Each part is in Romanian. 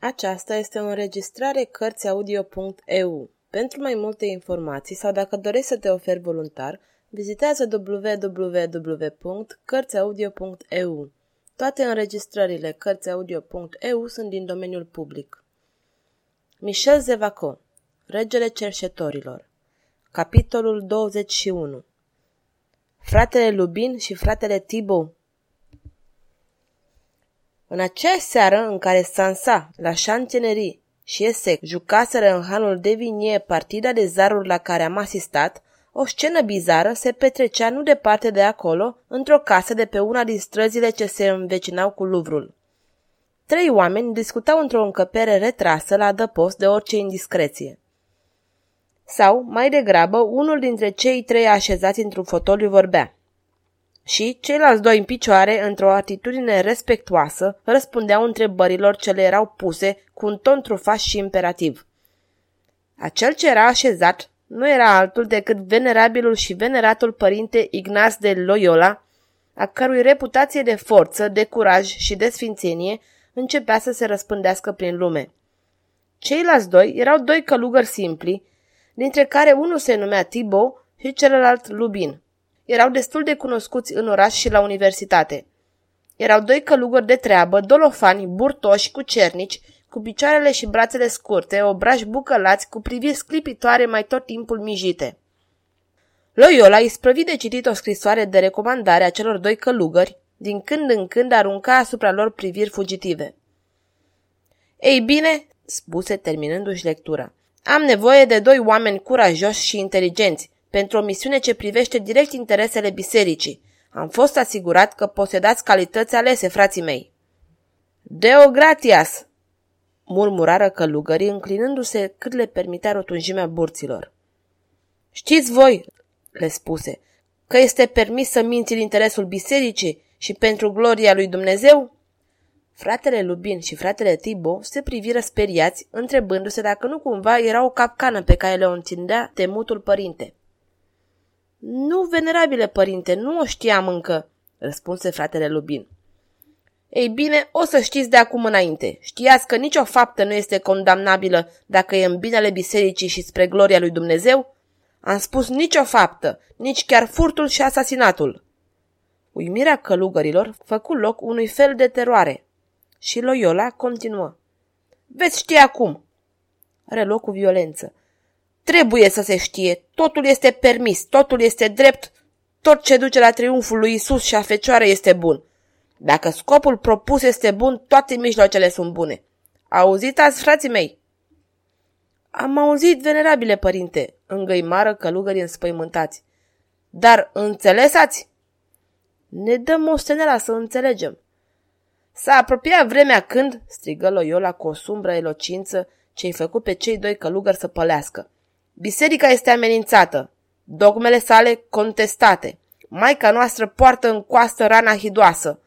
Aceasta este o înregistrare Cărțiaudio.eu. Pentru mai multe informații sau dacă dorești să te oferi voluntar, vizitează www.cărțiaudio.eu. Toate înregistrările Cărțiaudio.eu sunt din domeniul public. Michel Zevaco Regele cerșetorilor Capitolul 21 Fratele Lubin și fratele Thibaut în aceeași seară în care Sansa, la Chantinerie și Esec jucaseră în hanul de vinie partida de zaruri la care am asistat, o scenă bizară se petrecea nu departe de acolo, într-o casă de pe una din străzile ce se învecinau cu Luvrul. Trei oameni discutau într-o încăpere retrasă la adăpost de orice indiscreție. Sau, mai degrabă, unul dintre cei trei așezați într-un fotoliu vorbea și ceilalți doi în picioare, într-o atitudine respectuoasă, răspundeau întrebărilor ce le erau puse cu un ton trufas și imperativ. Acel ce era așezat nu era altul decât venerabilul și veneratul părinte Ignaz de Loyola, a cărui reputație de forță, de curaj și de sfințenie începea să se răspândească prin lume. Ceilalți doi erau doi călugări simpli, dintre care unul se numea Thibaut și celălalt Lubin erau destul de cunoscuți în oraș și la universitate. Erau doi călugări de treabă, dolofani, burtoși, cu cernici, cu picioarele și brațele scurte, obrași bucălați, cu priviri sclipitoare mai tot timpul mijite. Loyola isprăvi de citit o scrisoare de recomandare a celor doi călugări, din când în când arunca asupra lor priviri fugitive. Ei bine, spuse terminându-și lectura, am nevoie de doi oameni curajoși și inteligenți, pentru o misiune ce privește direct interesele bisericii. Am fost asigurat că posedați calități alese, frații mei. Deo gratias! murmurară călugării, înclinându-se cât le permitea rotunjimea burților. Știți voi, le spuse, că este permis să minți în interesul bisericii și pentru gloria lui Dumnezeu? Fratele Lubin și fratele Tibo se priviră speriați, întrebându-se dacă nu cumva era o capcană pe care le o întindea temutul părinte. Nu, venerabile părinte, nu o știam încă, răspunse fratele Lubin. Ei bine, o să știți de acum înainte. Știați că nicio faptă nu este condamnabilă dacă e în binele bisericii și spre gloria lui Dumnezeu? Am spus nicio faptă, nici chiar furtul și asasinatul. Uimirea călugărilor făcu loc unui fel de teroare. Și Loyola continuă. Veți ști acum. Reluă cu violență. Trebuie să se știe, totul este permis, totul este drept, tot ce duce la triumful lui Isus și a Fecioarei este bun. Dacă scopul propus este bun, toate mijloacele sunt bune. Auzit azi, frații mei? Am auzit, venerabile părinte, îngăimară călugării înspăimântați. Dar înțelesați? Ne dăm o stenela să înțelegem. S-a apropiat vremea când, strigă Loyola cu o sumbră elocință ce-i făcut pe cei doi călugări să pălească. Biserica este amenințată, dogmele sale contestate. Maica noastră poartă în coastă rana hidoasă.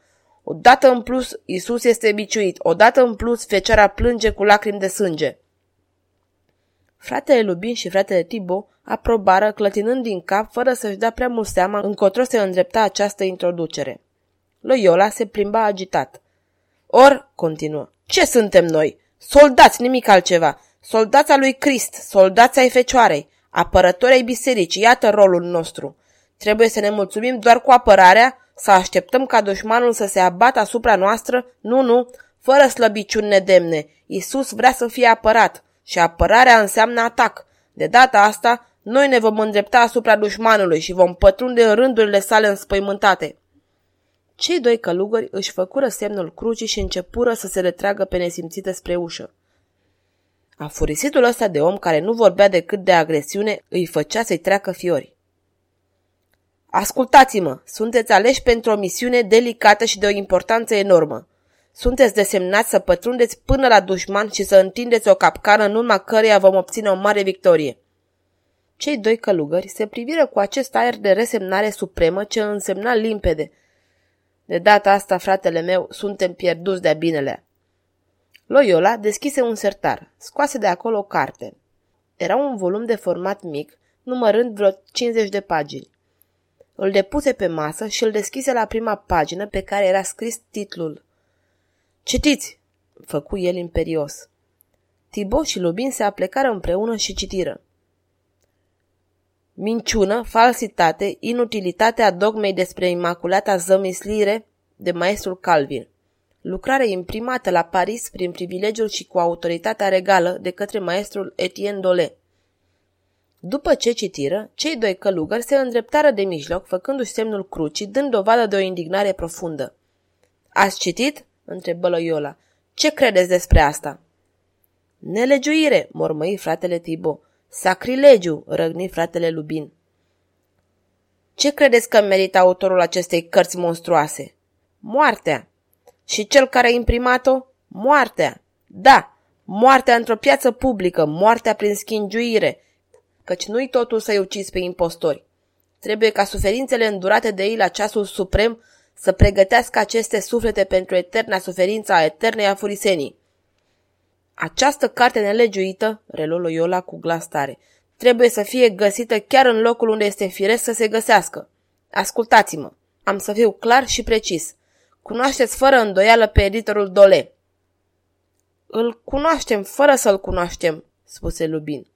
Odată în plus, Isus este biciuit. Odată în plus, fecioara plânge cu lacrimi de sânge. Fratele Lubin și fratele Tibo aprobară clătinând din cap fără să-și dea prea mult seama încotro se îndrepta această introducere. Loyola se plimba agitat. Or, continuă, ce suntem noi? Soldați, nimic altceva. Soldața lui Crist, soldața ai Fecioarei, apărători ai bisericii, iată rolul nostru. Trebuie să ne mulțumim doar cu apărarea, să așteptăm ca dușmanul să se abată asupra noastră? Nu, nu, fără slăbiciuni nedemne. Isus vrea să fie apărat și apărarea înseamnă atac. De data asta, noi ne vom îndrepta asupra dușmanului și vom pătrunde în rândurile sale înspăimântate. Cei doi călugări își făcură semnul crucii și începură să se retragă pe nesimțite spre ușă. Afurisitul ăsta de om care nu vorbea decât de agresiune îi făcea să-i treacă fiori. Ascultați-mă, sunteți aleși pentru o misiune delicată și de o importanță enormă. Sunteți desemnați să pătrundeți până la dușman și să întindeți o capcană în urma căreia vom obține o mare victorie. Cei doi călugări se priviră cu acest aer de resemnare supremă ce însemna limpede. De data asta, fratele meu, suntem pierduți de-a binelea. Loyola deschise un sertar, scoase de acolo o carte. Era un volum de format mic, numărând vreo 50 de pagini. Îl depuse pe masă și îl deschise la prima pagină pe care era scris titlul. Citiți! făcu el imperios. Tibo și Lubin se aplecară împreună și citiră. Minciună, falsitate, inutilitatea dogmei despre imaculata zămislire de maestrul Calvin. Lucrare imprimată la Paris prin privilegiul și cu autoritatea regală de către maestrul Etienne Dole. După ce citiră, cei doi călugări se îndreptară de mijloc, făcându-și semnul crucii, dând dovadă de o indignare profundă. Ați citit?" întrebă Loyola. Ce credeți despre asta?" Nelegiuire, mormăi fratele Tibo. Sacrilegiu, răgni fratele Lubin. Ce credeți că merită autorul acestei cărți monstruoase? Moartea. Și cel care a imprimat-o? Moartea. Da, moartea într-o piață publică, moartea prin schingiuire, căci nu-i totul să-i ucizi pe impostori. Trebuie ca suferințele îndurate de ei la ceasul suprem să pregătească aceste suflete pentru eterna suferință a eternei afurisenii. Această carte nelegiuită, reluă Loyola cu glas tare, trebuie să fie găsită chiar în locul unde este firesc să se găsească. Ascultați-mă, am să fiu clar și precis. Cunoașteți fără îndoială pe editorul Dole. Îl cunoaștem fără să-l cunoaștem, spuse Lubin.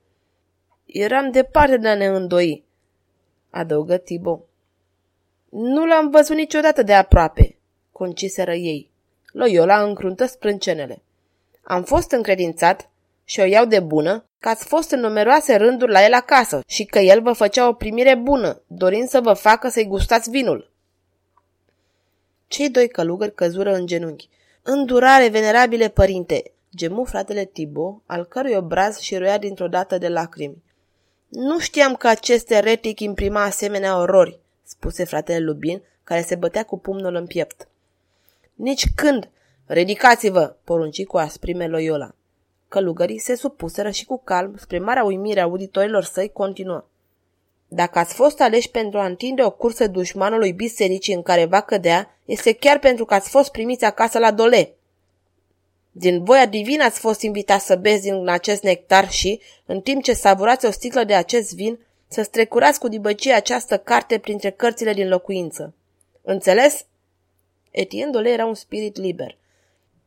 Eram departe de a ne îndoi, adăugă Tibo. Nu l-am văzut niciodată de aproape, conciseră ei. Loyola încruntă sprâncenele. Am fost încredințat și o iau de bună că ați fost în numeroase rânduri la el acasă și că el vă făcea o primire bună, dorind să vă facă să-i gustați vinul. Cei doi călugări căzură în genunchi. Îndurare, venerabile părinte, gemu fratele Tibo, al cărui obraz și roia dintr-o dată de lacrimi. Nu știam că acest eretic imprima asemenea orori, spuse fratele Lubin, care se bătea cu pumnul în piept. Nici când, Ridicați-vă, porunci cu asprime Loyola. Călugării se supuseră și cu calm, spre marea uimire a auditorilor săi, continuă. Dacă ați fost aleși pentru a întinde o cursă dușmanului bisericii în care va cădea, este chiar pentru că ați fost primiți acasă la dole. Din voia divină ați fost invitați să beți din acest nectar și, în timp ce savurați o sticlă de acest vin, să strecurați cu dibăcie această carte printre cărțile din locuință. Înțeles? Etienne Dole era un spirit liber.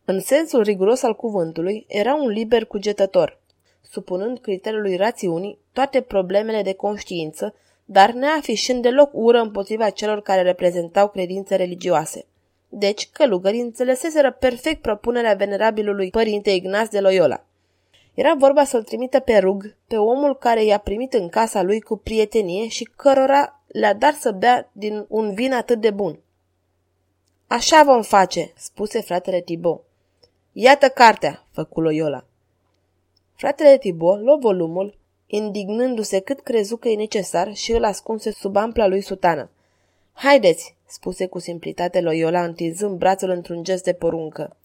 În sensul riguros al cuvântului, era un liber cugetător, supunând criteriului rațiunii toate problemele de conștiință, dar neafișând deloc ură împotriva celor care reprezentau credințe religioase. Deci, călugării înțeleseseră perfect propunerea venerabilului părinte Ignaz de Loyola. Era vorba să-l trimită pe rug, pe omul care i-a primit în casa lui cu prietenie și cărora le-a dat să bea din un vin atât de bun. Așa vom face, spuse fratele Thibault. Iată cartea, făcu Loyola. Fratele Thibault luă volumul, indignându-se cât crezu că e necesar și îl ascunse sub ampla lui sutană. Haideți, spuse cu simplitate Loyola, întinzând brațul într-un gest de poruncă.